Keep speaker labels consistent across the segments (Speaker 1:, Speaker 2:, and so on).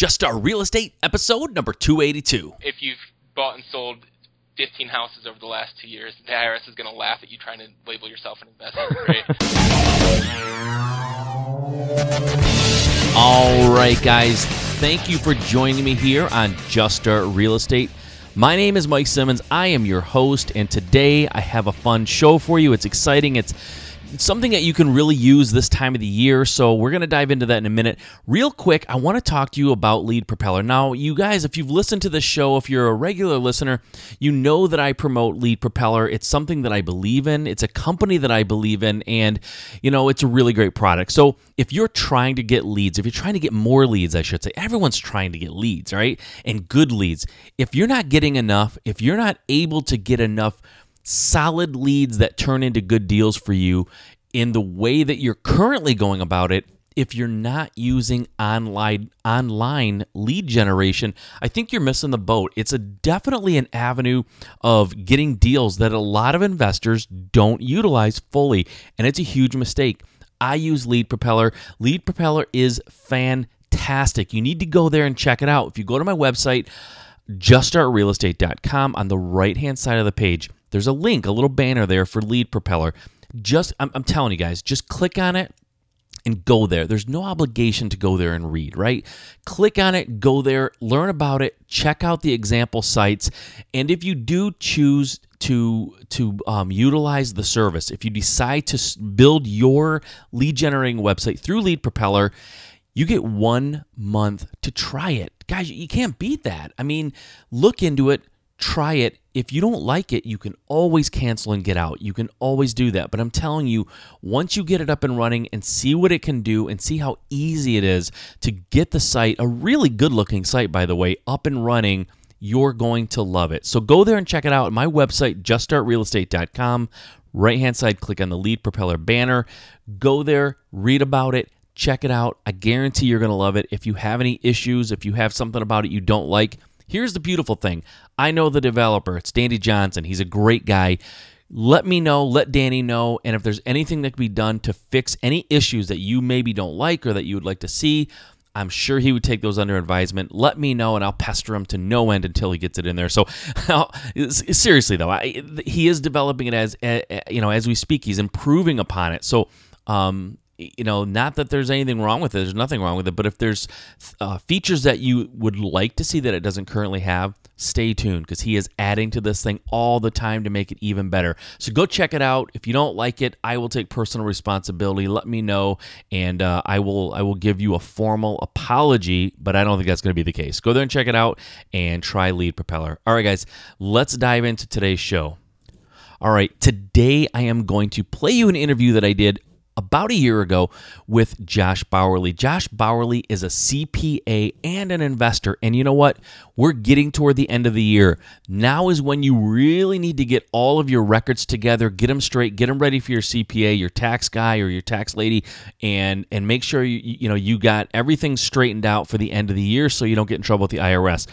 Speaker 1: Just Start Real Estate, episode number 282.
Speaker 2: If you've bought and sold 15 houses over the last two years, the IRS is going to laugh at you trying to label yourself an investor.
Speaker 1: All right, guys, thank you for joining me here on Just Start Real Estate. My name is Mike Simmons. I am your host, and today I have a fun show for you. It's exciting. It's something that you can really use this time of the year. So we're going to dive into that in a minute. Real quick, I want to talk to you about Lead Propeller. Now, you guys, if you've listened to the show, if you're a regular listener, you know that I promote Lead Propeller. It's something that I believe in. It's a company that I believe in, and you know, it's a really great product. So if you're trying to get leads, if you're trying to get more leads, I should say, everyone's trying to get leads, right? And good leads. If you're not getting enough, if you're not able to get enough solid leads that turn into good deals for you in the way that you're currently going about it if you're not using online online lead generation, I think you're missing the boat. It's a definitely an avenue of getting deals that a lot of investors don't utilize fully, and it's a huge mistake. I use Lead Propeller. Lead Propeller is fantastic. You need to go there and check it out. If you go to my website, juststartrealestate.com on the right-hand side of the page, there's a link, a little banner there for Lead Propeller. Just, I'm, I'm telling you guys, just click on it and go there. There's no obligation to go there and read, right? Click on it, go there, learn about it, check out the example sites, and if you do choose to to um, utilize the service, if you decide to build your lead generating website through Lead Propeller, you get one month to try it, guys. You can't beat that. I mean, look into it, try it. If you don't like it, you can always cancel and get out. You can always do that. But I'm telling you, once you get it up and running and see what it can do and see how easy it is to get the site, a really good looking site, by the way, up and running, you're going to love it. So go there and check it out. My website, juststartrealestate.com. Right hand side, click on the lead propeller banner. Go there, read about it, check it out. I guarantee you're going to love it. If you have any issues, if you have something about it you don't like, Here's the beautiful thing I know the developer, it's Danny Johnson. He's a great guy. Let me know, let Danny know, and if there's anything that can be done to fix any issues that you maybe don't like or that you would like to see, I'm sure he would take those under advisement. Let me know, and I'll pester him to no end until he gets it in there. So, seriously though, I, he is developing it as you know as we speak. He's improving upon it. So, um, you know, not that there's anything wrong with it. There's nothing wrong with it. But if there's uh, features that you would like to see that it doesn't currently have, stay tuned because he is adding to this thing all the time to make it even better. So go check it out. If you don't like it, I will take personal responsibility. Let me know, and uh, I will I will give you a formal apology. But I don't think that's going to be the case. Go there and check it out and try Lead Propeller. All right, guys, let's dive into today's show. All right, today I am going to play you an interview that I did about a year ago with Josh Bauerle. Josh Bauerle is a CPA and an investor. And you know what? We're getting toward the end of the year. Now is when you really need to get all of your records together, get them straight, get them ready for your CPA, your tax guy or your tax lady, and and make sure you you know you got everything straightened out for the end of the year so you don't get in trouble with the IRS.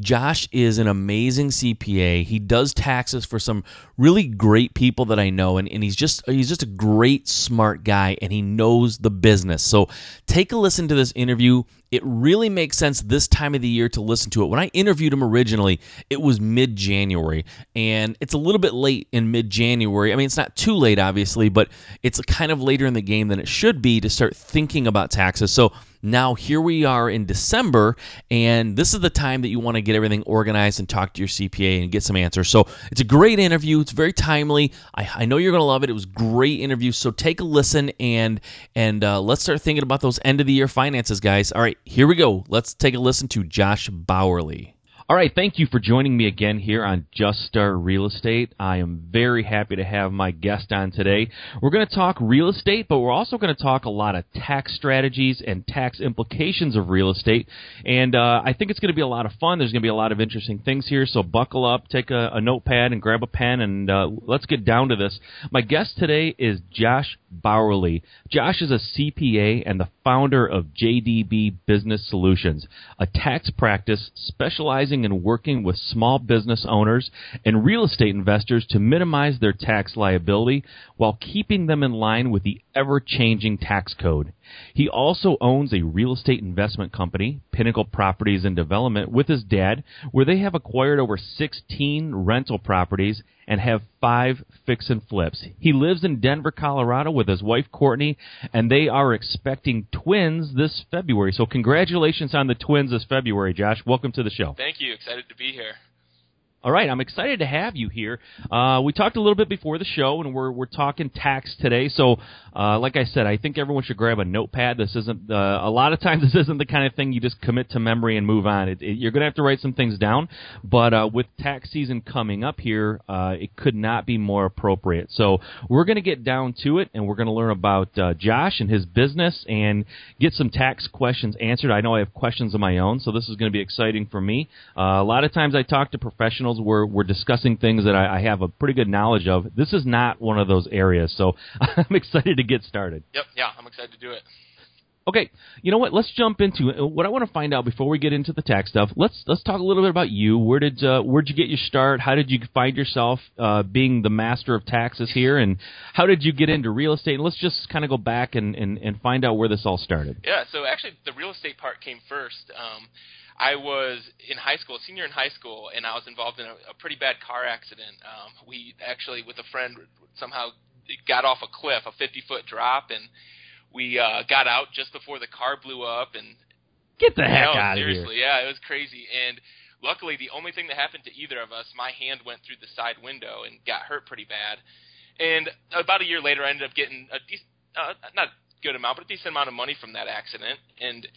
Speaker 1: Josh is an amazing CPA. He does taxes for some really great people that I know, and, and he's just he's just a great, smart guy, and he knows the business. So take a listen to this interview. It really makes sense this time of the year to listen to it. When I interviewed him originally, it was mid January, and it's a little bit late in mid January. I mean, it's not too late, obviously, but it's kind of later in the game than it should be to start thinking about taxes. So now, here we are in December, and this is the time that you want to get everything organized and talk to your CPA and get some answers. So, it's a great interview. It's very timely. I, I know you're going to love it. It was great interview. So, take a listen and and uh, let's start thinking about those end of the year finances, guys. All right, here we go. Let's take a listen to Josh Bauerle. All right, thank you for joining me again here on Just Start Real Estate. I am very happy to have my guest on today. We're going to talk real estate, but we're also going to talk a lot of tax strategies and tax implications of real estate. And uh, I think it's going to be a lot of fun. There's going to be a lot of interesting things here, so buckle up, take a, a notepad, and grab a pen, and uh, let's get down to this. My guest today is Josh Bauerle. Josh is a CPA and the founder of JDB Business Solutions, a tax practice specializing in working with small business owners and real estate investors to minimize their tax liability while keeping them in line with the ever changing tax code. He also owns a real estate investment company, Pinnacle Properties and Development, with his dad, where they have acquired over 16 rental properties and have five fix and flips. He lives in Denver, Colorado with his wife Courtney, and they are expecting twins this February. So congratulations on the twins this February, Josh. Welcome to the show.
Speaker 2: Thank you. Excited to be here.
Speaker 1: All right, I'm excited to have you here. Uh, we talked a little bit before the show, and we're we're talking tax today. So, uh, like I said, I think everyone should grab a notepad. This isn't uh, a lot of times. This isn't the kind of thing you just commit to memory and move on. It, it, you're going to have to write some things down. But uh, with tax season coming up here, uh, it could not be more appropriate. So we're going to get down to it, and we're going to learn about uh, Josh and his business and get some tax questions answered. I know I have questions of my own, so this is going to be exciting for me. a lot of times I talk to professionals professionals. We're we're discussing things that I, I have a pretty good knowledge of. This is not one of those areas, so I'm excited to get started.
Speaker 2: Yep, yeah, I'm excited to do it.
Speaker 1: Okay, you know what? Let's jump into it. What I want to find out before we get into the tax stuff. Let's let's talk a little bit about you. Where did uh, where'd you get your start? How did you find yourself uh, being the master of taxes here? And how did you get into real estate? And let's just kind of go back and, and, and find out where this all started.
Speaker 2: Yeah, so actually the real estate part came first. Um, I was in high school, senior in high school, and I was involved in a, a pretty bad car accident. Um, we actually, with a friend, somehow got off a cliff, a 50 foot drop, and we uh, got out just before the car blew up. And
Speaker 1: get the heck
Speaker 2: no,
Speaker 1: out
Speaker 2: of here!
Speaker 1: Seriously,
Speaker 2: yeah, it was crazy. And luckily, the only thing that happened to either of us, my hand went through the side window and got hurt pretty bad. And about a year later, I ended up getting a decent, uh, not good amount, but a decent amount of money from that accident. And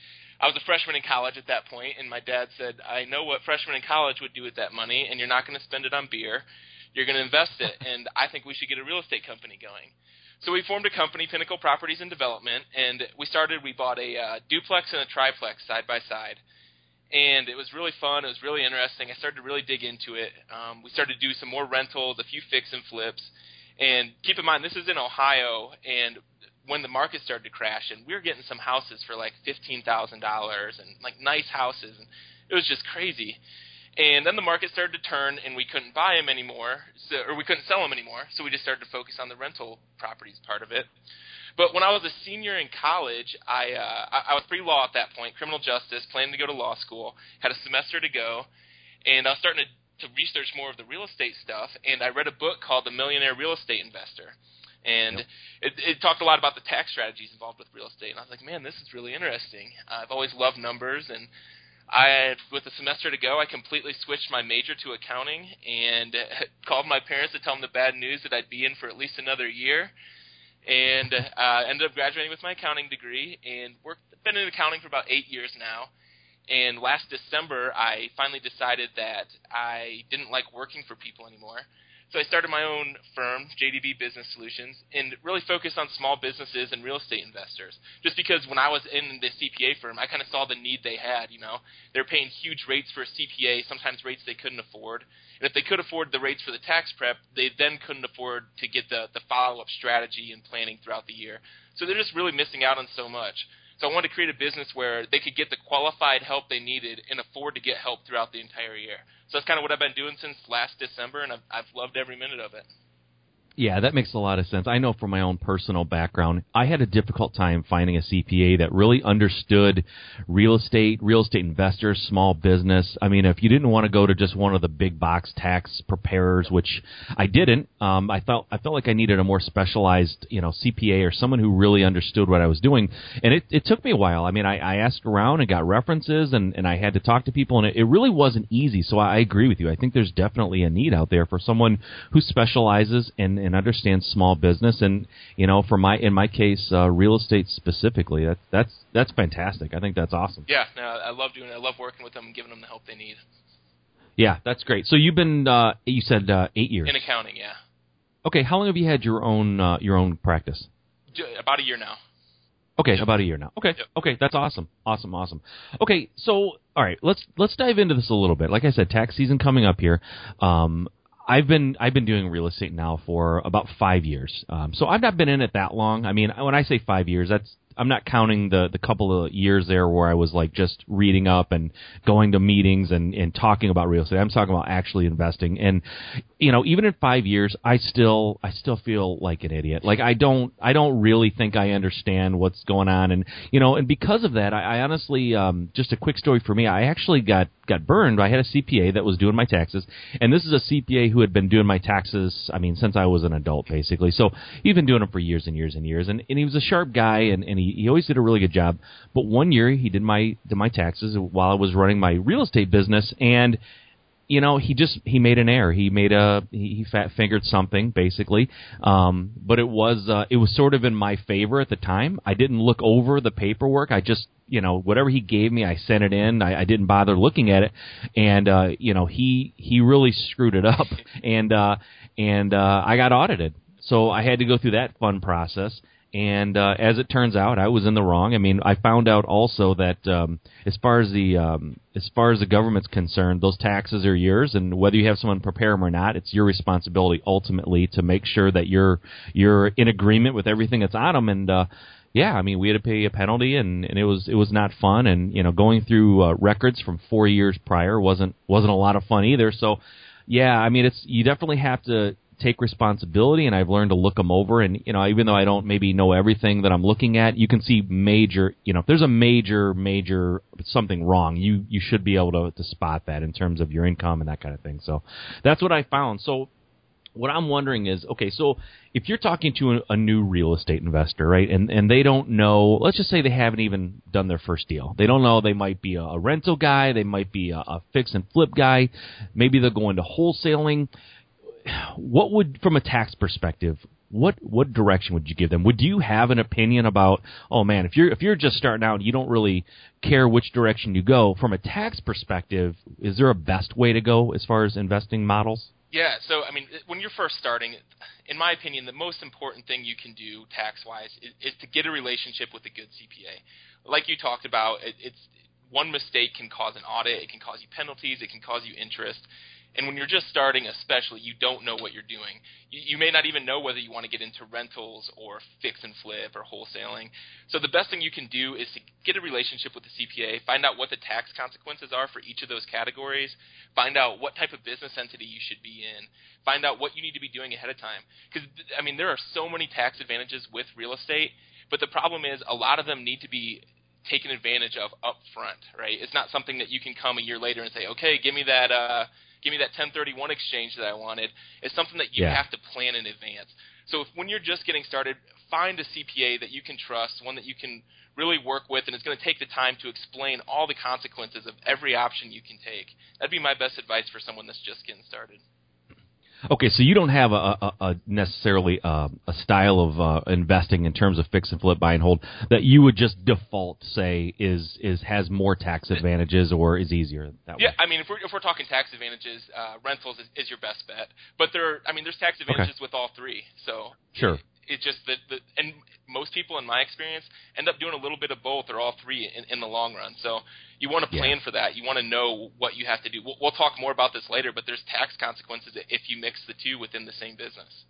Speaker 2: I was a freshman in college at that point, and my dad said, "I know what freshmen in college would do with that money, and you're not going to spend it on beer. You're going to invest it, and I think we should get a real estate company going." So we formed a company, Pinnacle Properties and Development, and we started. We bought a uh, duplex and a triplex side by side, and it was really fun. It was really interesting. I started to really dig into it. Um, we started to do some more rentals, a few fix and flips, and keep in mind this is in Ohio, and when the market started to crash, and we were getting some houses for like fifteen thousand dollars, and like nice houses, and it was just crazy. And then the market started to turn, and we couldn't buy them anymore, so, or we couldn't sell them anymore. So we just started to focus on the rental properties part of it. But when I was a senior in college, I uh, I, I was pre-law at that point, criminal justice, planning to go to law school, had a semester to go, and I was starting to to research more of the real estate stuff. And I read a book called The Millionaire Real Estate Investor and yep. it, it talked a lot about the tax strategies involved with real estate. And I was like, man, this is really interesting. I've always loved numbers, and I, with a semester to go, I completely switched my major to accounting and called my parents to tell them the bad news that I'd be in for at least another year. And uh, ended up graduating with my accounting degree and worked been in accounting for about eight years now. And last December, I finally decided that I didn't like working for people anymore. So I started my own firm, JDB Business Solutions, and really focused on small businesses and real estate investors. Just because when I was in the CPA firm, I kind of saw the need they had. You know, they're paying huge rates for a CPA, sometimes rates they couldn't afford. And if they could afford the rates for the tax prep, they then couldn't afford to get the the follow up strategy and planning throughout the year. So they're just really missing out on so much. So I wanted to create a business where they could get the qualified help they needed and afford to get help throughout the entire year. So that's kind of what I've been doing since last December, and I've, I've loved every minute of it.
Speaker 1: Yeah, that makes a lot of sense. I know from my own personal background, I had a difficult time finding a CPA that really understood real estate, real estate investors, small business. I mean, if you didn't want to go to just one of the big box tax preparers, which I didn't, um, I felt I felt like I needed a more specialized, you know, CPA or someone who really understood what I was doing. And it, it took me a while. I mean, I, I asked around and got references, and, and I had to talk to people, and it, it really wasn't easy. So I agree with you. I think there's definitely a need out there for someone who specializes in and understands small business, and you know, for my in my case, uh, real estate specifically. That's that's that's fantastic. I think that's awesome.
Speaker 2: Yeah, no, I love doing it. I love working with them and giving them the help they need.
Speaker 1: Yeah, that's great. So you've been uh, you said uh, eight years
Speaker 2: in accounting, yeah.
Speaker 1: Okay, how long have you had your own uh, your own practice?
Speaker 2: About a year now.
Speaker 1: Okay, about a year now. Okay, yep. okay, that's awesome, awesome, awesome. Okay, so all right, let's let's dive into this a little bit. Like I said, tax season coming up here. Um, I've been I've been doing real estate now for about five years. Um, so I've not been in it that long. I mean, when I say five years, that's I'm not counting the the couple of years there where I was like just reading up and going to meetings and and talking about real estate. I'm talking about actually investing. And you know, even in five years, I still I still feel like an idiot. Like I don't I don't really think I understand what's going on. And you know, and because of that, I, I honestly um, just a quick story for me. I actually got got burned. I had a CPA that was doing my taxes, and this is a CPA who had been doing my taxes. I mean, since I was an adult, basically. So he'd been doing them for years and years and years, and, and he was a sharp guy, and, and he, he always did a really good job. But one year he did my did my taxes while I was running my real estate business, and you know, he just he made an error. He made a he, he fat fingered something basically, um, but it was uh, it was sort of in my favor at the time. I didn't look over the paperwork. I just you know whatever he gave me, I sent it in. I, I didn't bother looking at it, and uh, you know he he really screwed it up, and uh, and uh, I got audited. So I had to go through that fun process. And uh, as it turns out, I was in the wrong. I mean, I found out also that um, as far as the um, as far as the government's concerned, those taxes are yours, and whether you have someone prepare them or not, it's your responsibility ultimately to make sure that you're you're in agreement with everything that's on them. And uh, yeah, I mean, we had to pay a penalty, and, and it was it was not fun. And you know, going through uh, records from four years prior wasn't wasn't a lot of fun either. So yeah, I mean, it's you definitely have to take responsibility and I've learned to look them over. And you know even though I don't maybe know everything that I'm looking at you can see major you know if there's a major major something wrong. You you should be able to to spot that in terms of your income and that kind of thing. So that's what I found. So what I'm wondering is okay so if you're talking to a, a new real estate investor right and and they don't know let's just say they haven't even done their first deal. They don't know they might be a, a rental guy. They might be a, a fix and flip guy. Maybe they're going to wholesaling what would, from a tax perspective, what what direction would you give them? Would you have an opinion about? Oh man, if you're if you're just starting out, and you don't really care which direction you go. From a tax perspective, is there a best way to go as far as investing models?
Speaker 2: Yeah, so I mean, when you're first starting, in my opinion, the most important thing you can do tax-wise is, is to get a relationship with a good CPA. Like you talked about, it, it's one mistake can cause an audit, it can cause you penalties, it can cause you interest. And when you're just starting, especially, you don't know what you're doing. You, you may not even know whether you want to get into rentals or fix and flip or wholesaling. So the best thing you can do is to get a relationship with the CPA, find out what the tax consequences are for each of those categories, find out what type of business entity you should be in, find out what you need to be doing ahead of time. Because I mean, there are so many tax advantages with real estate, but the problem is a lot of them need to be taken advantage of up front, right? It's not something that you can come a year later and say, okay, give me that. Uh, give me that 1031 exchange that I wanted. It's something that you
Speaker 1: yeah.
Speaker 2: have to plan in advance. So if, when you're just getting started, find a CPA that you can trust, one that you can really work with, and it's going to take the time to explain all the consequences of every option you can take. That'd be my best advice for someone that's just getting started.
Speaker 1: Okay, so you don't have a, a, a necessarily uh, a style of uh, investing in terms of fix and flip, buy and hold that you would just default say is is has more tax advantages or is easier that
Speaker 2: yeah,
Speaker 1: way.
Speaker 2: Yeah, I mean, if we're if we're talking tax advantages, uh, rentals is, is your best bet. But there, are, I mean, there's tax advantages
Speaker 1: okay.
Speaker 2: with all three. So
Speaker 1: sure,
Speaker 2: it's just that the and most people in my experience end up doing a little bit of both or all three in, in the long run. So you want to plan
Speaker 1: yeah.
Speaker 2: for that. You want to know what you have to do. We'll, we'll talk more about this later, but there's tax consequences if you mix the two within the same business.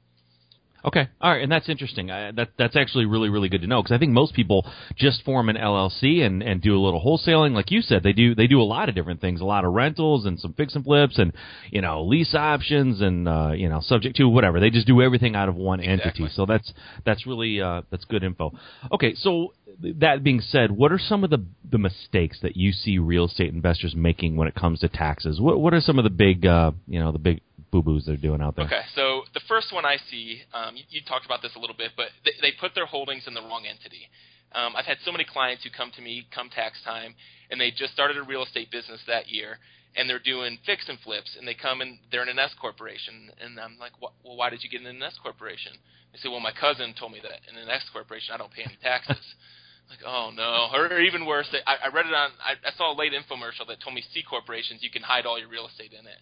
Speaker 1: Okay, all right, and that's interesting. I, that that's actually really really good to know because I think most people just form an LLC and and do a little wholesaling, like you said. They do they do a lot of different things, a lot of rentals and some fix and flips and you know lease options and uh, you know subject to whatever. They just do everything out of one
Speaker 2: exactly.
Speaker 1: entity. So that's that's really uh, that's good info. Okay, so that being said, what are some of the the mistakes that you see real estate investors making when it comes to taxes? What what are some of the big uh, you know the big boo boos they're doing out there?
Speaker 2: Okay, so the first one I see, um, you, you, talked about this a little bit, but they, they put their holdings in the wrong entity. Um, I've had so many clients who come to me come tax time, and they just started a real estate business that year, and they're doing fix and flips, and they come and they're in an S corporation, and I'm like, well, why did you get in an S corporation? They say, well, my cousin told me that in an S corporation I don't pay any taxes. like, oh no, or, even worse, I, I read it on, I, I saw a late infomercial that told me C corporations you can hide all your real estate in it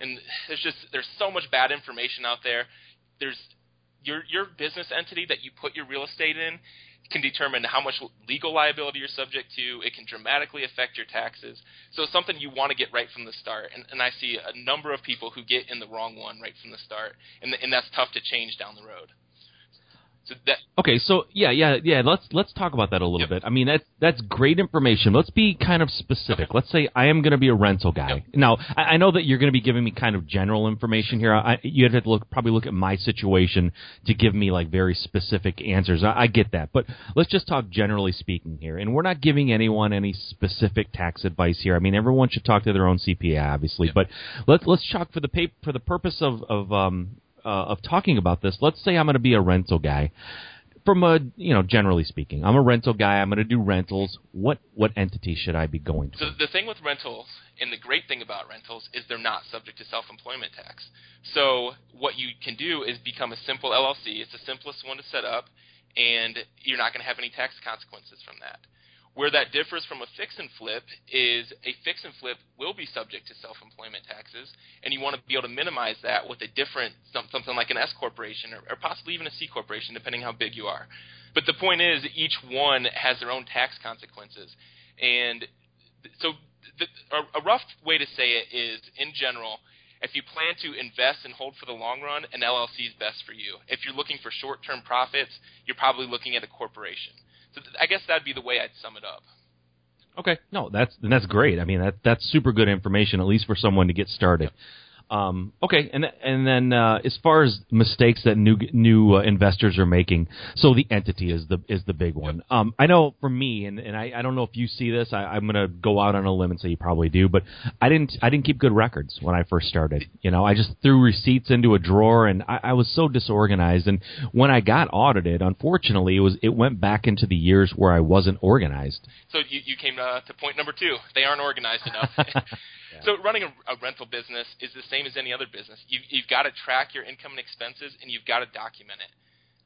Speaker 2: and there's just there's so much bad information out there. There's your your business entity that you put your real estate in can determine how much legal liability you're subject to. It can dramatically affect your taxes. So it's something you want to get right from the start. And, and I see a number of people who get in the wrong one right from the start, and, and that's tough to change down the road. So that
Speaker 1: Okay, so yeah, yeah, yeah. Let's let's talk about that a little
Speaker 2: Yep.
Speaker 1: bit. I mean, that's that's great information. Let's be kind of specific.
Speaker 2: Okay.
Speaker 1: Let's say I am going to be a rental guy.
Speaker 2: Yep.
Speaker 1: Now, I, I know that you're going to be giving me kind of general information here. I, you have to look probably look at my situation to give me like very specific answers. I, I get that, but let's just talk generally speaking here. And we're not giving anyone any specific tax advice here. I mean, everyone should talk to their own CPA, obviously.
Speaker 2: Yep.
Speaker 1: But let's let's talk for the pay, for the purpose of of um uh, of talking about this. Let's say I'm going to be a rental guy from a you know generally speaking i'm a rental guy i'm going to do rentals what what entity should i be going to
Speaker 2: So the thing with rentals, and the great thing about rentals, is they're not subject to self-employment tax. So what you can do is become a simple LLC. It's the simplest one to set up, and you're not going to have any tax consequences from that. Where that differs from a fix and flip is a fix and flip will be subject to self-employment taxes, and you want to be able to minimize that with a different something like an S corporation or, or possibly even a C corporation, depending how big you are. But the point is, each one has their own tax consequences, and so the, a, a rough way to say it is, in general, if you plan to invest and hold for the long run, an LLC is best for you. If you're looking for short-term profits, you're probably looking at a corporation. So th- I guess that'd be the way I'd sum it up.
Speaker 1: okay. No that's that's great. I mean that that's super good information at least for someone to get started um, okay, and and then uh, as far as mistakes that new new uh, investors are making, so the entity is the is the big one. Um, I know for me, and, and I, I don't know if you see this. I, I'm going to go out on a limb and say you probably do, but I didn't I didn't keep good records when I first started. You know, I just threw receipts into a drawer, and I, I was so disorganized. And when I got audited, unfortunately, it was it went back into the years where I wasn't organized.
Speaker 2: So you, you came uh, to point number two. They aren't organized enough. So running a, a rental business is the same as any other business. You, you've got to track your income and expenses, and you've got to document it.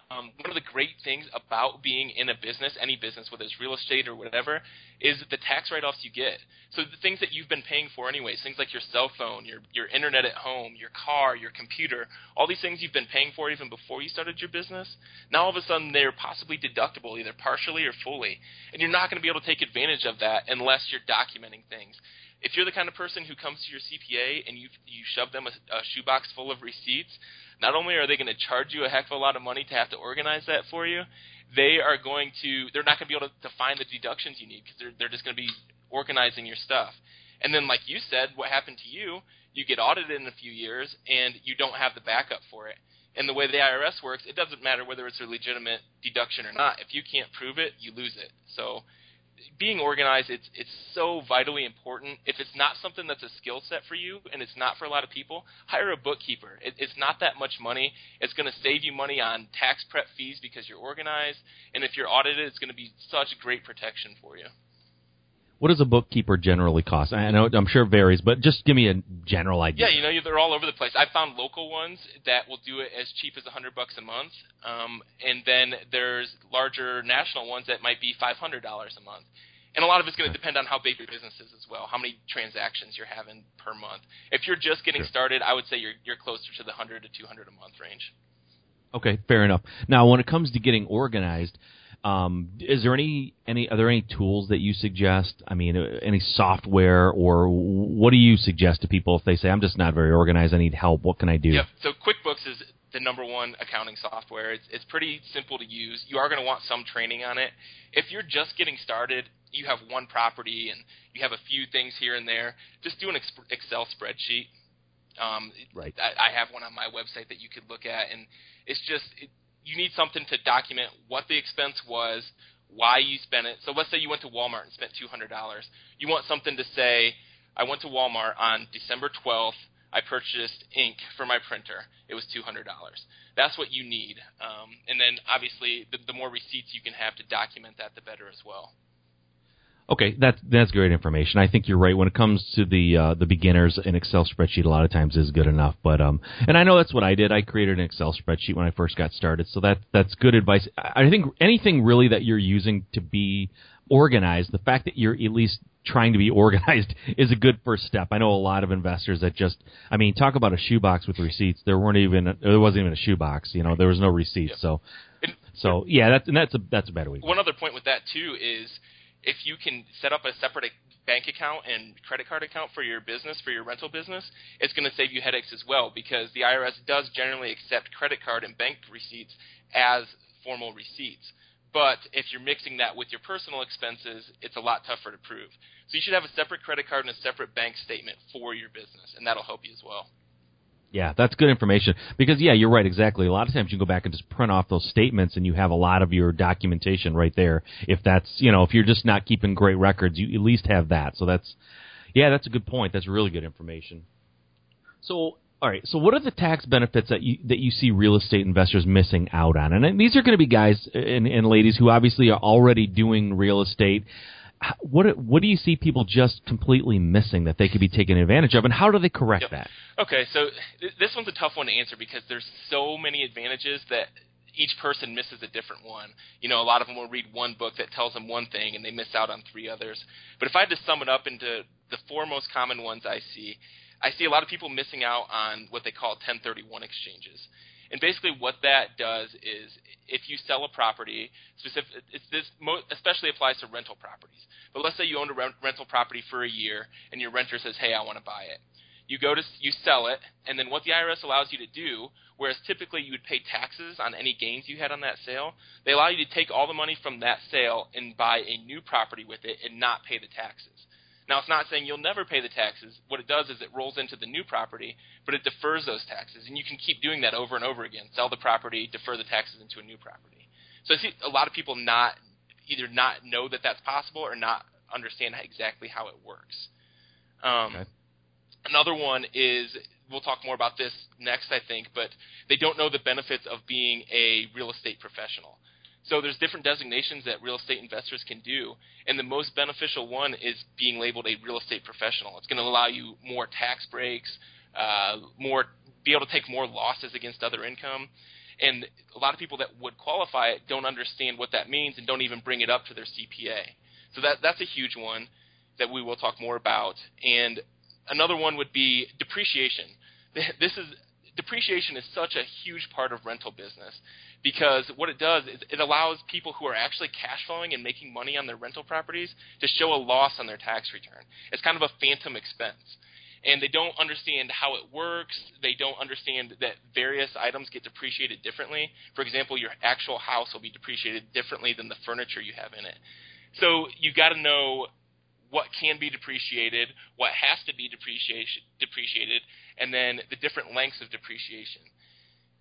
Speaker 2: Um, one of the great things about being in a business, any business, whether it's real estate or whatever, is the tax write-offs you get. So the things that you've been paying for anyways, things like your cell phone, your your internet at home, your car, your computer, all these things you've been paying for even before you started your business, now all of a sudden they're possibly deductible, either partially or fully, and you're not going to be able to take advantage of that unless you're documenting things if you're the kind of person who comes to your CPA and you you shove them a, a shoebox full of receipts, not only are they going to charge you a heck of a lot of money to have to organize that for you, they are going to they're not going to be able to, to find the deductions you need because they're they're just going to be organizing your stuff. And then, like you said, what happened to you? You get audited in a few years and you don't have the backup for it. And the way the IRS works, it doesn't matter whether it's a legitimate deduction or not. If you can't prove it, you lose it. So being organized it's it's so vitally important. If it's not something that's a skill set for you and it's not for a lot of people hire a bookkeeper. It, it's not that much money. It's going to save you money on tax prep fees because you're organized. And if you're audited it's going to be such great protection for you
Speaker 1: What does a bookkeeper generally cost? I know I'm sure it varies, but just give me a general idea.
Speaker 2: Yeah, you know, they're all over the place. I found local ones that will do it as cheap as a hundred bucks a month, um, and then there's larger national ones that might be five hundred dollars a month. And a lot of it's going to depend on how big your business is as well, how many transactions you're having per month. If you're just getting
Speaker 1: Sure.
Speaker 2: started, I would say you're you're closer to the hundred to two hundred a month range.
Speaker 1: Okay, fair enough. Now, when it comes to getting organized, um, is there any any are there any tools that you suggest? I mean, uh, any software or what do you suggest to people if they say I'm just not very organized, I need help? What can I do?
Speaker 2: Yep. So QuickBooks is the number one accounting software. It's it's pretty simple to use. You are going to want some training on it. If you're just getting started, you have one property and you have a few things here and there. Just do an Excel spreadsheet. Um,
Speaker 1: Right.
Speaker 2: I, I have one on my website that you could look at, and it's just it, you need something to document what the expense was, why you spent it. So let's say you went to Walmart and spent two hundred dollars. You want something to say, I went to Walmart on December twelfth. I purchased ink for my printer. It was two hundred dollars. That's what you need. Um, and then obviously, the, the more receipts you can have to document that, the better as well.
Speaker 1: Okay, that's that's great information. I think you're right. When it comes to the uh, the beginners, an Excel spreadsheet a lot of times is good enough. But um, and I know that's what I did. I created an Excel spreadsheet when I first got started, so that that's good advice. I think anything really that you're using to be organized, the fact that you're at least trying to be organized is a good first step. I know a lot of investors that just, I mean, talk about a shoebox with receipts. There weren't even there wasn't even a shoebox. You know, there was no receipts.
Speaker 2: Yep.
Speaker 1: So so yeah, that's and that's a that's a better way.
Speaker 2: one other point with that too is if you can set up a separate bank account and credit card account for your business for your rental business it's going to save you headaches as well because the IRS does generally accept credit card and bank receipts as formal receipts. But if you're mixing that with your personal expenses, it's a lot tougher to prove. So you should have a separate credit card and a separate bank statement for your business, and that'll help you as well.
Speaker 1: Yeah, that's good information because yeah, you're right exactly. A lot of times you go back and just print off those statements and you have a lot of your documentation right there. If that's, you know, if you're just not keeping great records, you at least have that. So that's yeah, that's a good point. That's really good information. So all right. So, what are the tax benefits that you that you see real estate investors missing out on? And these are going to be guys and, and ladies who obviously are already doing real estate. What what do you see people just completely missing that they could be taking advantage of, and how do they correct
Speaker 2: yep.
Speaker 1: that?
Speaker 2: Okay, so th- this one's a tough one to answer because there's so many advantages that each person misses a different one. You know, a lot of them will read one book that tells them one thing and they miss out on three others. But if I had to sum it up into the four most common ones I see, I see a lot of people missing out on what they call 1031 exchanges. And basically, what that does is, if you sell a property, specific, this especially applies to rental properties. But let's say you own a rent, rental property for a year, and your renter says, "Hey, I want to buy it." You go to you sell it, and then what the IRS allows you to do, whereas typically you would pay taxes on any gains you had on that sale, they allow you to take all the money from that sale and buy a new property with it and not pay the taxes. Now, it's not saying you'll never pay the taxes. What it does is it rolls into the new property, but it defers those taxes, and you can keep doing that over and over again. Sell the property, defer the taxes into a new property. So I see a lot of people not either not know that that's possible or not understand exactly how it works. Um, okay. Another one is we'll talk more about this next, I think, but they don't know the benefits of being a real estate professional. So there's different designations that real estate investors can do, and the most beneficial one is being labeled a real estate professional. It's going to allow you more tax breaks, uh, more be able to take more losses against other income. And a lot of people that would qualify it don't understand what that means and don't even bring it up to their CPA. So that that's a huge one that we will talk more about. And another one would be depreciation. This is depreciation is such a huge part of rental business because what it does is it allows people who are actually cash flowing and making money on their rental properties to show a loss on their tax return. It's kind of a phantom expense. And they don't understand how it works. They don't understand that various items get depreciated differently. For example, your actual house will be depreciated differently than the furniture you have in it. So you've got to know what can be depreciated, what has to be depreciated, and then the different lengths of depreciation.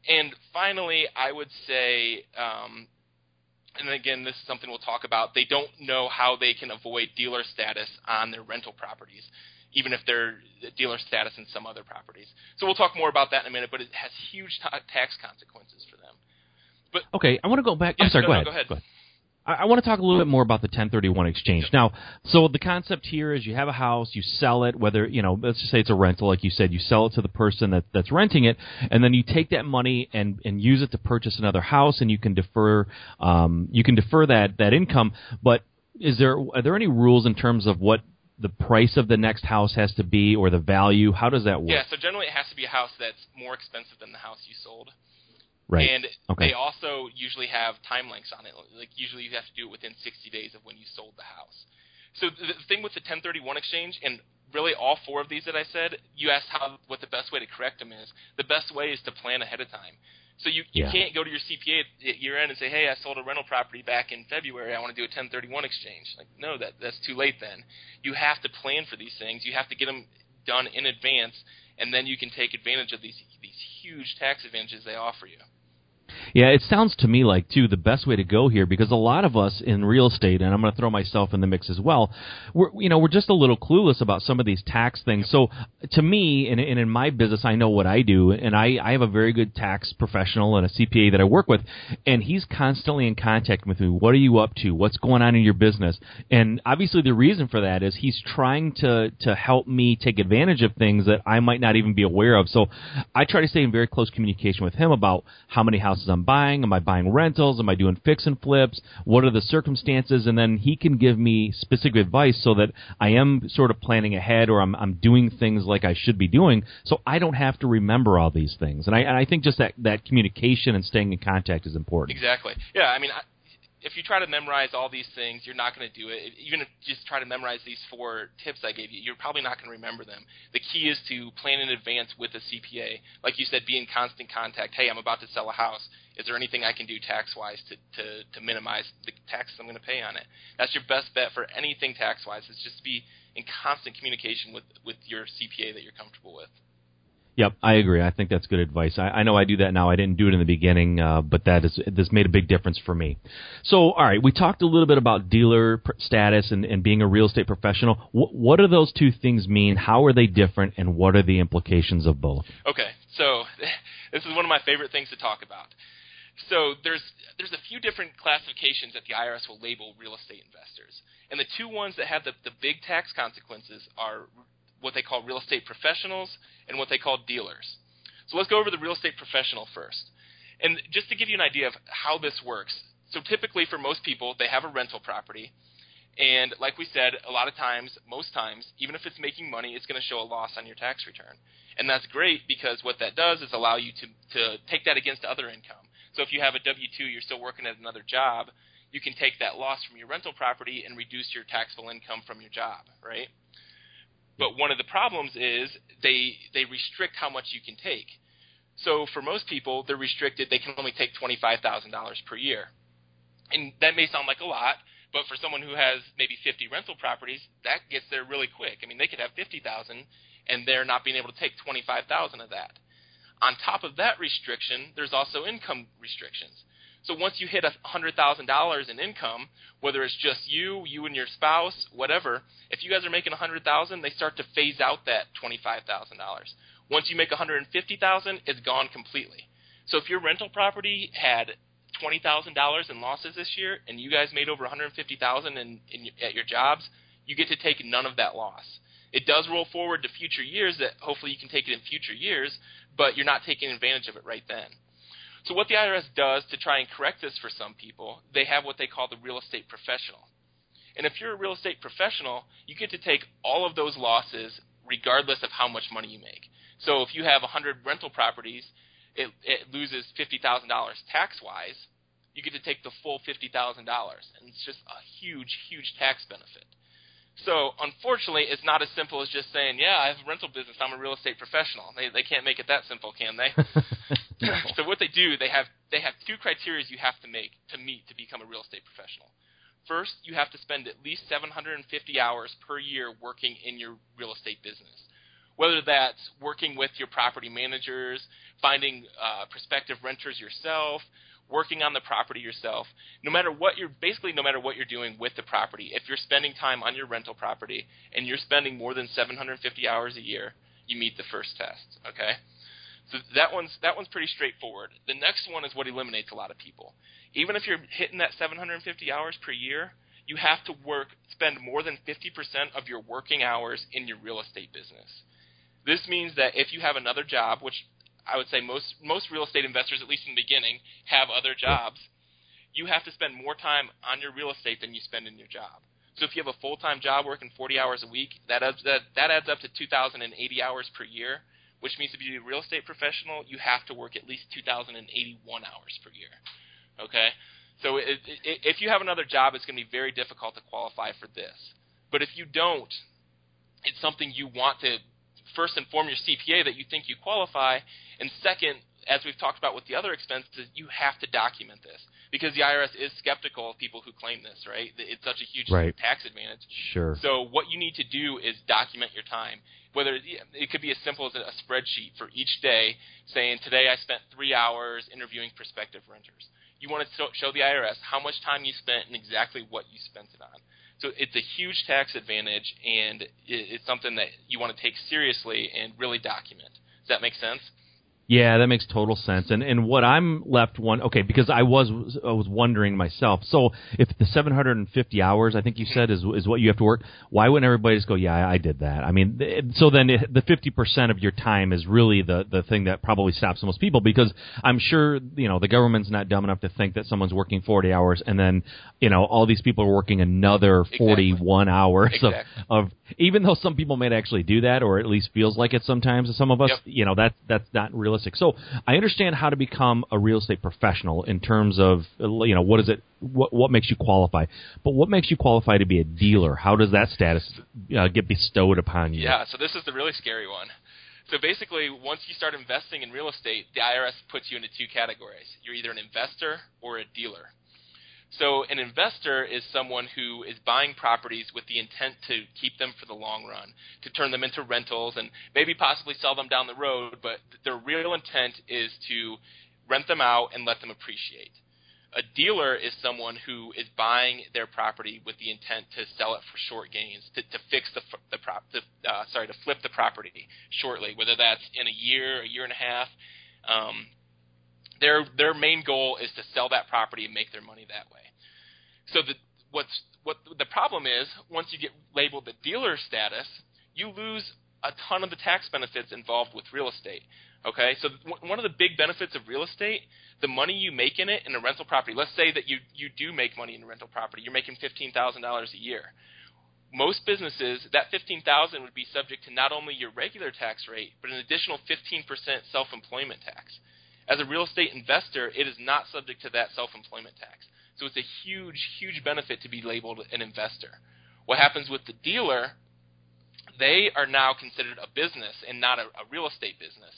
Speaker 2: And finally, I would say, um, and again, this is something we'll talk about, they don't know how they can avoid dealer status on their rental properties, even if they're dealer status in some other properties. So we'll talk more about that in a minute, but it has huge tax consequences for them.
Speaker 1: But okay, I want to go back. I'm sorry.
Speaker 2: No,
Speaker 1: go,
Speaker 2: no,
Speaker 1: ahead.
Speaker 2: go ahead.
Speaker 1: Go ahead. I, I want to talk a little bit more about the 1031 exchange. Now, so the concept here is you have a house, you sell it, whether you know, let's just say it's a rental, like you said, you sell it to the person that, that's renting it, and then you take that money and and use it to purchase another house, and you can defer um, you can defer that that income. But is there are there any rules in terms of what the price of the next house has to be or the value? How does that work?
Speaker 2: Yeah, so generally it has to be a house that's more expensive than the house you sold.
Speaker 1: Right.
Speaker 2: And
Speaker 1: okay.
Speaker 2: they also usually have time lengths on it. Like usually you have to do it within 60 days of when you sold the house. So the thing with the 1031 exchange, and really all four of these that I said, you asked how what the best way to correct them is. The best way is to plan ahead of time. So you, you
Speaker 1: yeah.
Speaker 2: can't go to your CPA at year end and say, hey, I sold a rental property back in February. I want to do a 1031 exchange. Like, no, that that's too late. Then you have to plan for these things. You have to get them done in advance, and then you can take advantage of these these huge tax advantages they offer you.
Speaker 1: Yeah, it sounds to me like too the best way to go here because a lot of us in real estate, and I'm going to throw myself in the mix as well. We're you know we're just a little clueless about some of these tax things. So to me, and, and in my business, I know what I do, and I I have a very good tax professional and a CPA that I work with, and he's constantly in contact with me. What are you up to? What's going on in your business? And obviously, the reason for that is he's trying to to help me take advantage of things that I might not even be aware of. So I try to stay in very close communication with him about how many houses I'm buying? Am I buying rentals? Am I doing fix and flips? What are the circumstances? And then he can give me specific advice so that I am sort of planning ahead or I'm, I'm doing things like I should be doing so I don't have to remember all these things. And I, and I think just that, that communication and staying in contact is important.
Speaker 2: Exactly. Yeah, I mean, I, if you try to memorize all these things, you're not going to do it. Even if you just try to memorize these four tips I gave you, you're probably not going to remember them. The key is to plan in advance with a CPA. Like you said, be in constant contact. Hey, I'm about to sell a house Is there anything I can do tax wise to, to, to minimize the taxes I'm going to pay on it? That's your best bet for anything tax wise. Is just be in constant communication with, with your CPA that you're comfortable with.
Speaker 1: Yep, I agree. I think that's good advice. I, I know I do that now. I didn't do it in the beginning, uh, but that is this made a big difference for me. So, all right, we talked a little bit about dealer status and, and being a real estate professional. What, what do those two things mean? How are they different, and what are the implications of both?
Speaker 2: Okay, so this is one of my favorite things to talk about. So there's there's a few different classifications that the IRS will label real estate investors, and the two ones that have the, the big tax consequences are what they call real estate professionals and what they call dealers. So let's go over the real estate professional first. And just to give you an idea of how this works, so typically for most people, they have a rental property. And like we said, a lot of times, most times, even if it's making money, it's going to show a loss on your tax return. And that's great because what that does is allow you to, to take that against other income. So if you have a W 2, you're still working at another job, you can take that loss from your rental property and reduce your taxable income from your job, right? But one of the problems is they they restrict how much you can take. So for most people, they're restricted. They can only take twenty five thousand dollars per year, and that may sound like a lot. But for someone who has maybe 50 rental properties, that gets there really quick. I mean, they could have 50,000 and they're not being able to take 25,000 of that. On top of that restriction, there's also income restrictions. So once you hit a hundred thousand dollars in income, whether it's just you, you and your spouse, whatever, if you guys are making a hundred thousand, they start to phase out that twenty-five thousand dollars. Once you make a hundred and fifty thousand, it's gone completely. So if your rental property had twenty thousand dollars in losses this year, and you guys made over one hundred fifty thousand in, in at your jobs, you get to take none of that loss. It does roll forward to future years that hopefully you can take it in future years, but you're not taking advantage of it right then. So what the IRS does to try and correct this for some people, they have what they call the real estate professional. And if you're a real estate professional, you get to take all of those losses regardless of how much money you make. So if you have 100 rental properties, it, it loses $50,000 tax-wise. You get to take the full $50,000, and it's just a huge, huge tax benefit. So unfortunately, it's not as simple as just saying, "Yeah, I have a rental business. I'm a real estate professional." They they can't make it that simple, can they? so what they do, they have they have two criteria you have to make to meet to become a real estate professional. First, you have to spend at least 750 hours per year working in your real estate business. Whether that's working with your property managers, finding uh, prospective renters yourself, working on the property yourself, no matter what you're basically no matter what you're doing with the property, if you're spending time on your rental property and you're spending more than 750 hours a year, you meet the first test, okay? So that one's that one's pretty straightforward. The next one is what eliminates a lot of people. Even if you're hitting that 750 hours per year, you have to work spend more than 50% of your working hours in your real estate business. This means that if you have another job, which I would say most most real estate investors, at least in the beginning, have other jobs. You have to spend more time on your real estate than you spend in your job. So if you have a full time job working 40 hours a week, that adds, that that adds up to 2,080 hours per year, which means if you're a real estate professional, you have to work at least 2,081 hours per year. Okay, so it, it, if you have another job, it's going to be very difficult to qualify for this. But if you don't, it's something you want to first inform your CPA that you think you qualify, and second, as we've talked about with the other expenses, you have to document this because the IRS is skeptical of people who claim this, right? It's such a huge
Speaker 1: right.
Speaker 2: tax advantage.
Speaker 1: Sure.
Speaker 2: So what you need to do is document your time. Whether it could be as simple as a spreadsheet for each day, saying today I spent three hours interviewing prospective renters. You want to show the IRS how much time you spent and exactly what you spent it on. So it's a huge tax advantage, and it's something that you want to take seriously and really document. Does that make sense?
Speaker 1: Yeah, that makes total sense. And and what I'm left one okay because I was I was wondering myself. So if the 750 hours I think you said is is what you have to work, why wouldn't everybody just go, yeah, I did that? I mean, so then it, the 50% of your time is really the the thing that probably stops most people because I'm sure you know the government's not dumb enough to think that someone's working 40 hours and then you know all these people are working another 41
Speaker 2: exactly.
Speaker 1: hours
Speaker 2: exactly.
Speaker 1: of of even though some people may actually do that or at least feels like it sometimes to some of us,
Speaker 2: yep.
Speaker 1: you know that's that's not realistic. So I understand how to become a real estate professional in terms of you know what is it what what makes you qualify, but what makes you qualify to be a dealer? How does that status uh, get bestowed upon you?
Speaker 2: Yeah, so this is the really scary one. So basically, once you start investing in real estate, the IRS puts you into two categories. You're either an investor or a dealer. So an investor is someone who is buying properties with the intent to keep them for the long run, to turn them into rentals and maybe possibly sell them down the road, but their real intent is to rent them out and let them appreciate. A dealer is someone who is buying their property with the intent to sell it for short gains, to, to fix the the prop, to, uh, sorry, to flip the property shortly, whether that's in a year, a year and a half. Um, their their main goal is to sell that property and make their money that way. So the what's what the problem is once you get labeled the dealer status, you lose a ton of the tax benefits involved with real estate. Okay, so one of the big benefits of real estate, the money you make in it in a rental property. Let's say that you you do make money in a rental property. You're making fifteen thousand dollars a year. Most businesses, that fifteen thousand would be subject to not only your regular tax rate, but an additional fifteen percent self-employment tax. As a real estate investor, it is not subject to that self-employment tax. So it's a huge, huge benefit to be labeled an investor. What happens with the dealer? They are now considered a business and not a, a real estate business.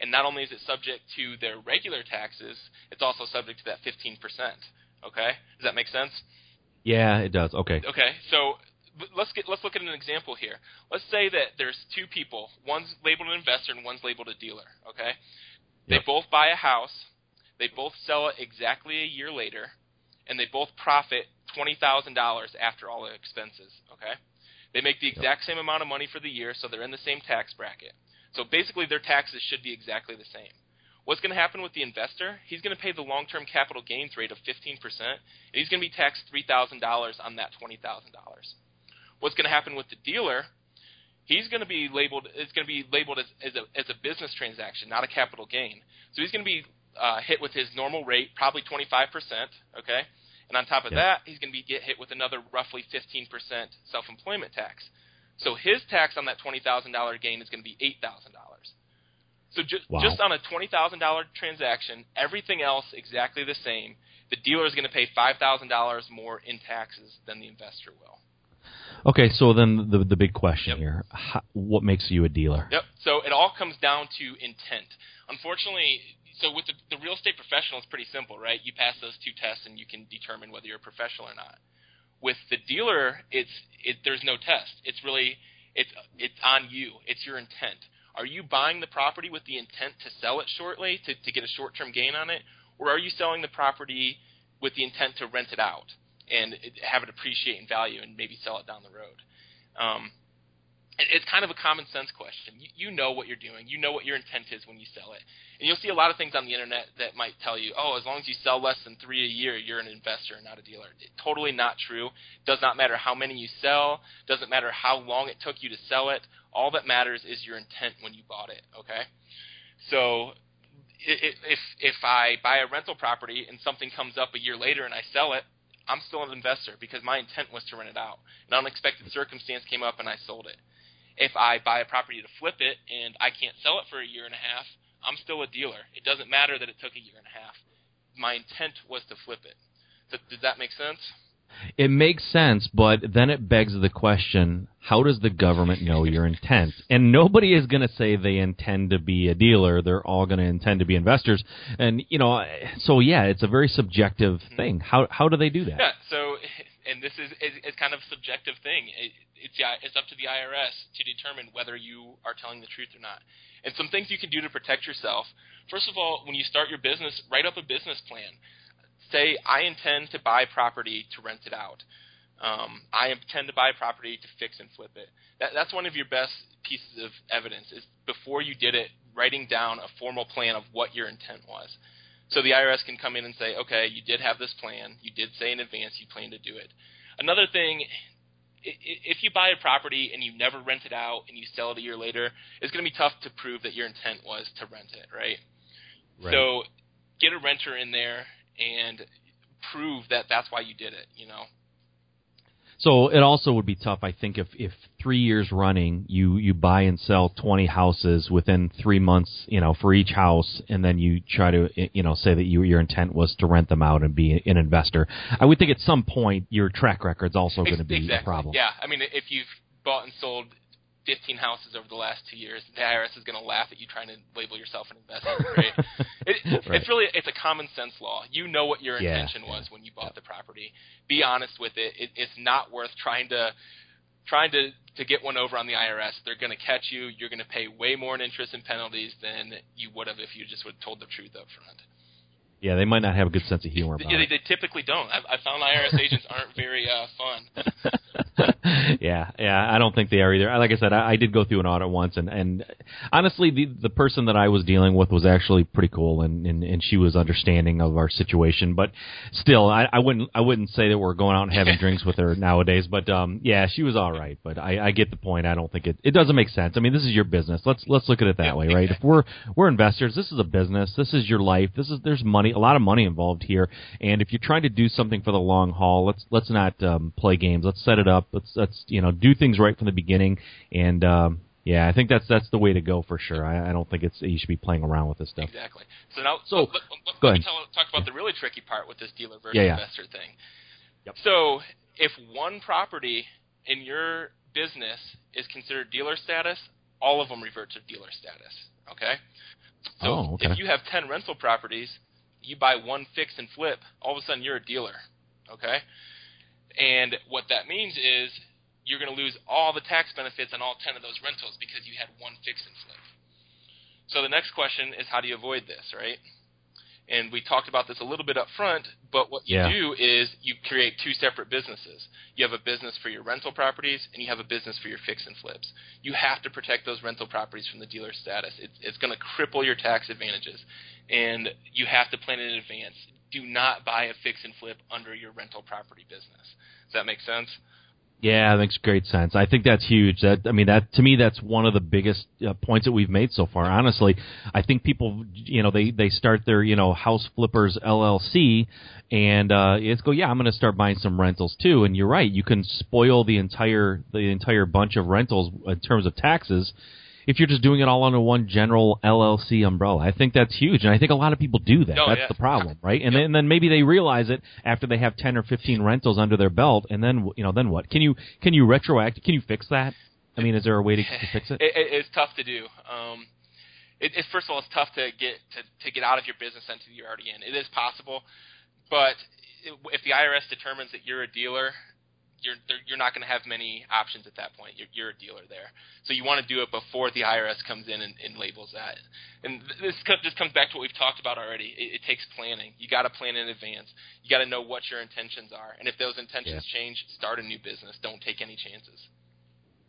Speaker 2: And not only is it subject to their regular taxes, it's also subject to that 15%. Okay? Does that make sense?
Speaker 3: Yeah, it does. Okay.
Speaker 2: Okay. So let's get let's look at an example here. Let's say that there's two people. One's labeled an investor and one's labeled a dealer. Okay. They
Speaker 3: Yep.
Speaker 2: both buy a house. They both sell it exactly a year later, and they both profit twenty thousand dollars after all the expenses. Okay. They make the exact same amount of money for the year, so they're in the same tax bracket. So basically, their taxes should be exactly the same. What's going to happen with the investor? He's going to pay the long-term capital gains rate of 15%, and he's going to be taxed $3,000 on that $20,000. What's going to happen with the dealer? He's going to be labeled. It's going to be labeled as, as a as a business transaction, not a capital gain. So he's going to be uh, hit with his normal rate, probably 25%. Okay, and on top of
Speaker 3: Yeah.
Speaker 2: that, he's going to be get hit with another roughly 15% self-employment tax. So his tax on that twenty thousand dollar gain is going to be eight thousand dollars. So ju-
Speaker 3: Wow.
Speaker 2: just on a twenty thousand dollar transaction, everything else exactly the same. The dealer is going to pay five thousand dollars more in taxes than the investor will.
Speaker 3: Okay, so then the the big question
Speaker 2: Yep.
Speaker 3: here: How, what makes you a dealer?
Speaker 2: Yep. So it all comes down to intent. Unfortunately, so with the, the real estate professional, it's pretty simple, right? You pass those two tests, and you can determine whether you're a professional or not. With the dealer, it's it, there's no test. It's really it's it's on you. It's your intent. Are you buying the property with the intent to sell it shortly to, to get a short term gain on it, or are you selling the property with the intent to rent it out and have it appreciate in value and maybe sell it down the road? Um, it's kind of a common sense question. You, you know what you're doing. You know what your intent is when you sell it. And you'll see a lot of things on the internet that might tell you, oh, as long as you sell less than three a year, you're an investor, and not a dealer. It, totally not true. Does not matter how many you sell. Doesn't matter how long it took you to sell it. All that matters is your intent when you bought it. Okay. So if if I buy a rental property and something comes up a year later and I sell it, I'm still an investor because my intent was to rent it out. An unexpected circumstance came up and I sold it. If I buy a property to flip it and I can't sell it for a year and a half, I'm still a dealer. It doesn't matter that it took a year and a half. My intent was to flip it. So, does that make sense?
Speaker 3: It makes sense, but then it begs the question: How does the government know your intent? And nobody is going to say they intend to be a dealer. They're all going to intend to be investors. And you know, so yeah, it's a very subjective mm-hmm. thing. How how do they do that?
Speaker 2: Yeah. So, and this is is, is kind of a subjective thing. It, it's it's up to the IRS to determine whether you are telling the truth or not. And some things you can do to protect yourself. First of all, when you start your business, write up a business plan. Say, I intend to buy property to rent it out. Um, I intend to buy a property to fix and flip it. That, that's one of your best pieces of evidence is before you did it, writing down a formal plan of what your intent was. So the IRS can come in and say, okay, you did have this plan. You did say in advance you plan to do it. Another thing, if you buy a property and you never rent it out and you sell it a year later, it's going to be tough to prove that your intent was to rent it, right?
Speaker 3: Right.
Speaker 2: So get a renter in there and prove that that's why you did it, you know?
Speaker 3: So it also would be tough, I think, if if three years running you you buy and sell twenty houses within three months, you know, for each house, and then you try to you know say that you, your intent was to rent them out and be an investor. I would think at some point your track record's also going to be
Speaker 2: exactly.
Speaker 3: a problem.
Speaker 2: Yeah, I mean, if you've bought and sold 15 houses over the last two years, the IRS is going to laugh at you trying to label yourself an investor. Right? it,
Speaker 1: right.
Speaker 2: It's really it's a common sense law. You know what your
Speaker 1: Yeah,
Speaker 2: intention was
Speaker 1: yeah,
Speaker 2: when you bought the property. Be honest with it. it. It's not worth trying to trying to to get one over on the IRS. They're going to catch you. You're going to pay way more in interest and penalties than you would have if you just would have told the truth up front.
Speaker 1: Yeah, they might not have a good sense of humor about
Speaker 2: Yeah, they, they typically don't. I've, I've found IRS agents aren't very uh, fun.
Speaker 1: yeah, yeah, I don't think they are either. Like I said, I, I did go through an audit once, and and honestly, the the person that I was dealing with was actually pretty cool, and and, and she was understanding of our situation. But still, I, I wouldn't I wouldn't say that we're going out and having drinks with her nowadays. But um, yeah, she was all right. But I, I get the point. I don't think it it doesn't make sense. I mean, this is your business. Let's let's look at it that
Speaker 2: Yeah,
Speaker 1: way, right? If we're we're investors, this is a business. This is your life. This is there's money, a lot of money involved here. And if you're trying to do something for the long haul, let's let's not um, play games. Let's set it up. Let's let's you know do things right from the beginning. And um, yeah, I think that's that's the way to go for sure. I, I don't think it's you should be playing around with this stuff.
Speaker 2: Exactly. So now,
Speaker 1: So,
Speaker 2: let, let, let,
Speaker 1: go
Speaker 2: let
Speaker 1: ahead.
Speaker 2: tell, talk about the really tricky part with this dealer versus
Speaker 1: Yeah, yeah.
Speaker 2: investor thing.
Speaker 1: Yep.
Speaker 2: So, if one property in your business is considered dealer status, all of them revert to dealer status. Okay. So,
Speaker 1: Oh, okay.
Speaker 2: if you have ten rental properties, you buy one fix and flip, all of a sudden you're a dealer. Okay. And what that means is you're going to lose all the tax benefits on all 10 of those rentals because you had one fix and flip. So the next question is how do you avoid this, right? And we talked about this a little bit up front, but what you
Speaker 1: Yeah.
Speaker 2: do is you create two separate businesses. You have a business for your rental properties and you have a business for your fix and flips. You have to protect those rental properties from the dealer status. It's, it's going to cripple your tax advantages, and you have to plan it in advance. Do not buy a fix and flip under your rental property business. Does that make sense?
Speaker 1: Yeah, that makes great sense. I think that's huge. That I mean, that to me, that's one of the biggest uh, points that we've made so far. Honestly, I think people, you know, they they start their you know house flippers LLC, and uh, it's go, yeah, I'm going to start buying some rentals too. And you're right, you can spoil the entire the entire bunch of rentals in terms of taxes. If you're just doing it all under one general LLC umbrella, I think that's huge, and I think a lot of people do that.
Speaker 2: Oh,
Speaker 1: that's
Speaker 2: yeah.
Speaker 1: the problem, right? And then, and then maybe they realize it after they have ten or fifteen rentals under their belt, and then you know, then what? Can you can you retroact? Can you fix that? I mean, is there a way to, to fix it?
Speaker 2: it, it it's tough to do. Um, it, it's first of all, it's tough to get to, to get out of your business entity you're already in. It is possible, but if the IRS determines that you're a dealer, you're you're not going to have many options at that point. You're, you're a dealer there, so you want to do it before the IRS comes in and, and labels that. And this this comes back to what we've talked about already. It, it takes planning. You got to plan in advance. You got to know what your intentions are, and if those intentions change, start a new business. Don't take any chances.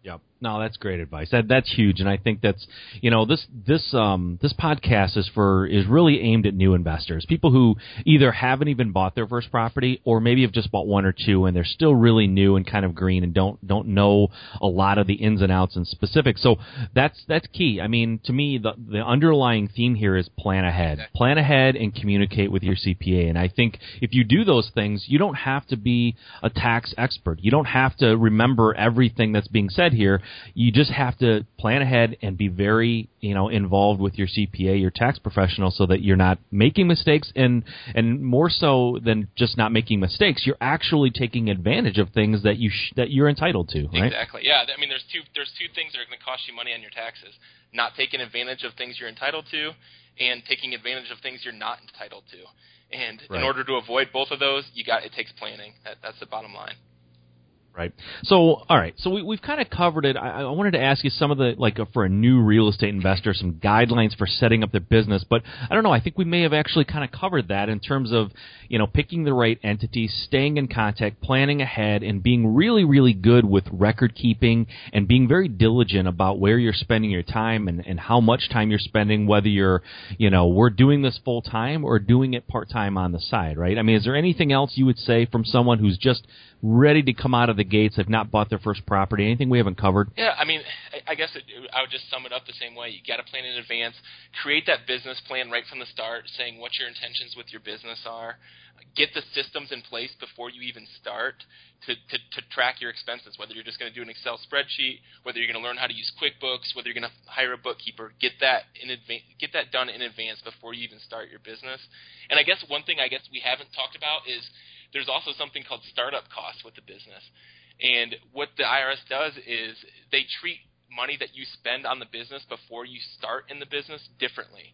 Speaker 1: Yep. No, that's great advice. That that's huge, and I think that's you know this this um this podcast is for is really aimed at new investors, people who either haven't even bought their first property or maybe have just bought one or two and they're still really new and kind of green and don't don't know a lot of the ins and outs and specifics. So that's that's key. I mean, to me, the the underlying theme here is plan ahead, plan ahead, and communicate with your CPA. And I think if you do those things, you don't have to be a tax expert. You don't have to remember everything that's being said here. You just have to plan ahead and be very, you know, involved with your CPA, your tax professional, so that you're not making mistakes, and and more so than just not making mistakes, you're actually taking advantage of things that you sh- that you're entitled to, right?
Speaker 2: Exactly. Yeah. I mean, there's two there's two things that are going to cost you money on your taxes: not taking advantage of things you're entitled to, and taking advantage of things you're not entitled to. And
Speaker 1: Right.
Speaker 2: in order to avoid both of those, you got it takes planning. That, that's the bottom line.
Speaker 1: Right. So, all right. So we, we've kind of covered it. I, I wanted to ask you some of the like uh, for a new real estate investor, some guidelines for setting up their business. But I don't know. I think we may have actually kind of covered that in terms of you know picking the right entity, staying in contact, planning ahead, and being really, really good with record keeping and being very diligent about where you're spending your time and, and how much time you're spending. Whether you're you know we're doing this full time or doing it part time on the side. Right. I mean, is there anything else you would say from someone who's just ready to come out of the gates, have not bought their first property. Anything we haven't covered?
Speaker 2: Yeah, I mean, I, I guess it, I would just sum it up the same way. You got to plan in advance. Create that business plan right from the start, saying what your intentions with your business are. Get the systems in place before you even start to, to, to track your expenses. Whether you're just going to do an Excel spreadsheet, whether you're going to learn how to use QuickBooks, whether you're going to hire a bookkeeper. Get that in advance. Get that done in advance before you even start your business. And I guess one thing I guess we haven't talked about is there's also something called startup costs with the business. And what the IRS does is they treat money that you spend on the business before you start in the business differently.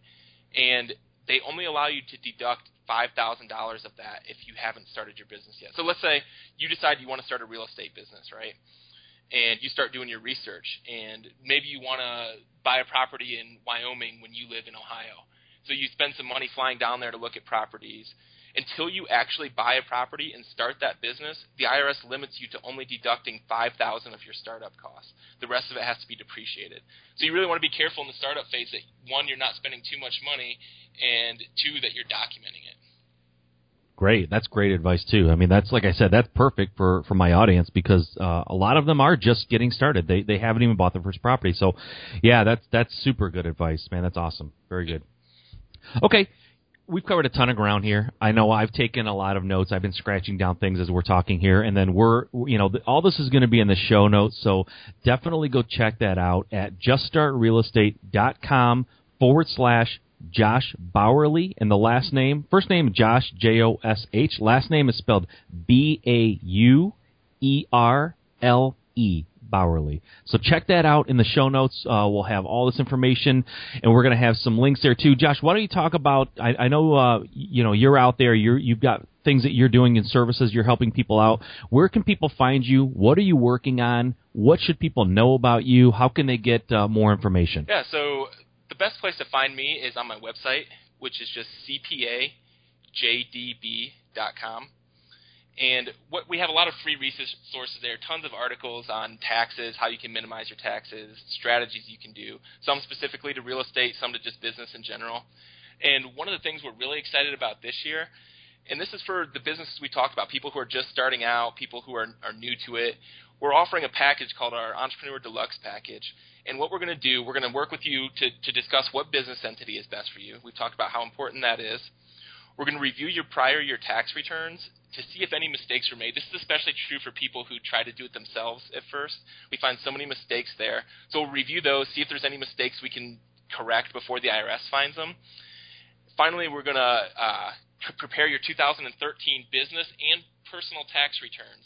Speaker 2: And they only allow you to deduct $5,000 of that if you haven't started your business yet. So let's say you decide you want to start a real estate business, right? And you start doing your research, and maybe you want to buy a property in Wyoming when you live in Ohio. So you spend some money flying down there to look at properties until you actually buy a property and start that business, the IRS limits you to only deducting 5000 of your startup costs. The rest of it has to be depreciated. So you really want to be careful in the startup phase that one you're not spending too much money and two that you're documenting it.
Speaker 1: Great, that's great advice too. I mean, that's like I said, that's perfect for for my audience because uh, a lot of them are just getting started. They they haven't even bought their first property. So, yeah, that's that's super good advice, man. That's awesome. Very good. Okay, we've covered a ton of ground here. I know I've taken a lot of notes. I've been scratching down things as we're talking here, and then we're, you know, all this is going to be in the show notes. So definitely go check that out at juststartrealestate.com forward slash Josh Bauerle, and the last name, first name Josh J O S H, last name is spelled B A U E R L E. Bauerle. So check that out in the show notes. Uh, we'll have all this information, and we're going to have some links there too. Josh, why don't you talk about? I, I know uh, you know you're out there. You're, you've got things that you're doing in services. You're helping people out. Where can people find you? What are you working on? What should people know about you? How can they get uh, more information?
Speaker 2: Yeah. So the best place to find me is on my website, which is just cpajdb.com. And what we have a lot of free resources there, tons of articles on taxes, how you can minimize your taxes, strategies you can do, some specifically to real estate, some to just business in general. And one of the things we're really excited about this year, and this is for the businesses we talked about, people who are just starting out, people who are, are new to it, we're offering a package called our Entrepreneur Deluxe package. And what we're going to do, we're going to work with you to, to discuss what business entity is best for you. We've talked about how important that is. We're going to review your prior year tax returns to see if any mistakes were made. This is especially true for people who try to do it themselves at first. We find so many mistakes there. So we'll review those, see if there's any mistakes we can correct before the IRS finds them. Finally, we're going to uh, prepare your 2013 business and personal tax returns.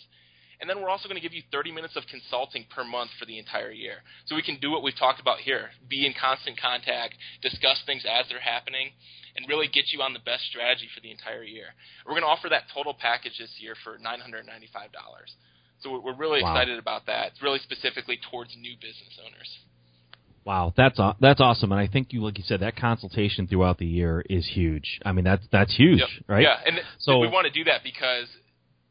Speaker 2: And then we're also going to give you 30 minutes of consulting per month for the entire year. So we can do what we've talked about here be in constant contact, discuss things as they're happening, and really get you on the best strategy for the entire year. We're going to offer that total package this year for $995. So we're really wow. excited about that. It's really specifically towards new business owners.
Speaker 1: Wow, that's that's awesome, and I think you, like you said, that consultation throughout the year is huge. I mean, that's that's huge,
Speaker 2: yep.
Speaker 1: right?
Speaker 2: Yeah, and so we want to do that because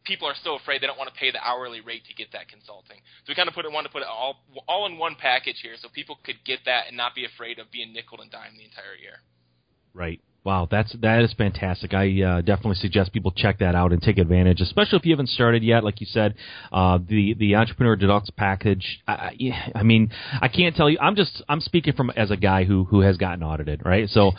Speaker 2: people are so afraid they don't want to pay the hourly rate to get that consulting. So we kind of put it want to put it all all in one package here, so people could get that and not be afraid of being nickel and dime the entire year.
Speaker 1: Right. Wow, that's that is fantastic. I uh, definitely suggest people check that out and take advantage, especially if you haven't started yet. Like you said, uh, the the Entrepreneur Deluxe package. I, I mean, I can't tell you. I'm just I'm speaking from as a guy who who has gotten audited, right? So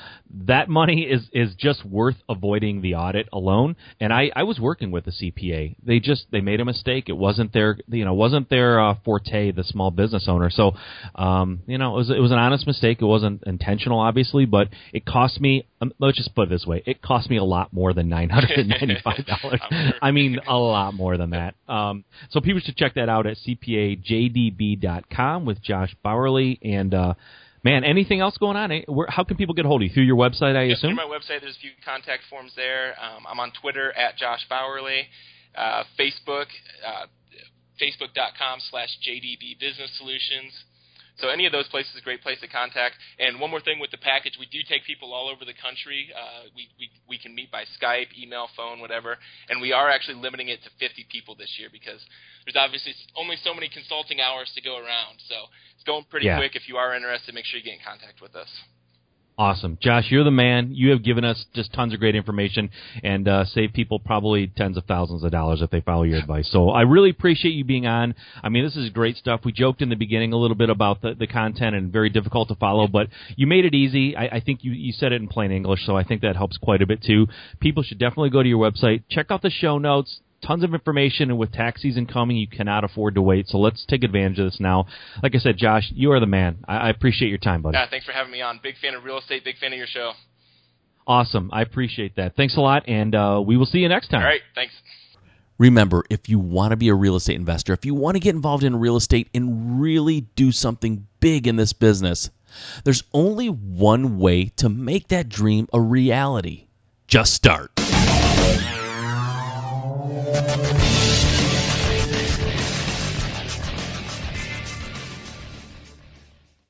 Speaker 1: that money is is just worth avoiding the audit alone. And I I was working with a CPA. They just they made a mistake. It wasn't their you know wasn't their uh, forte, the small business owner. So, um, you know, it was it was an honest mistake. It wasn't intentional, obviously, but it cost me um, let's just put it this way: it cost me a lot more than nine hundred and ninety-five dollars. I mean, a lot more than that. Um, so people should check that out at cpajdb.com with Josh Bauerle. And uh, man, anything else going on? Where, how can people get a hold of you through your website? I
Speaker 2: Just
Speaker 1: assume
Speaker 2: through my website. There's a few contact forms there. Um, I'm on Twitter at Josh Bauerle, uh, Facebook, uh, facebook.com slash JDB Business Solutions. So any of those places is a great place to contact. And one more thing with the package, we do take people all over the country. Uh, we, we, we can meet by Skype, email, phone, whatever. And we are actually limiting it to 50 people this year because there's obviously only so many consulting hours to go around. So it's going pretty yeah. quick. If you are interested, make sure you get in contact with us.
Speaker 1: Awesome, Josh. You're the man. You have given us just tons of great information and uh, saved people probably tens of thousands of dollars if they follow your advice. So I really appreciate you being on. I mean, this is great stuff. We joked in the beginning a little bit about the, the content and very difficult to follow, but you made it easy. I, I think you, you said it in plain English, so I think that helps quite a bit too. People should definitely go to your website, check out the show notes, tons of information, and with tax season coming, you cannot afford to wait. So let's take advantage of this now. Like I said, Josh, you are the man. I, I appreciate your time, buddy.
Speaker 2: Yeah, thanks for having me on. Big fan of real estate. Big fan of your show.
Speaker 1: Awesome. I appreciate that. Thanks a lot, and uh, we will see you next time.
Speaker 2: All right. Thanks.
Speaker 1: Remember, if you want to be a real estate investor, if you want to get involved in real estate and really do something big in this business, there's only one way to make that dream a reality. Just start. Thank you.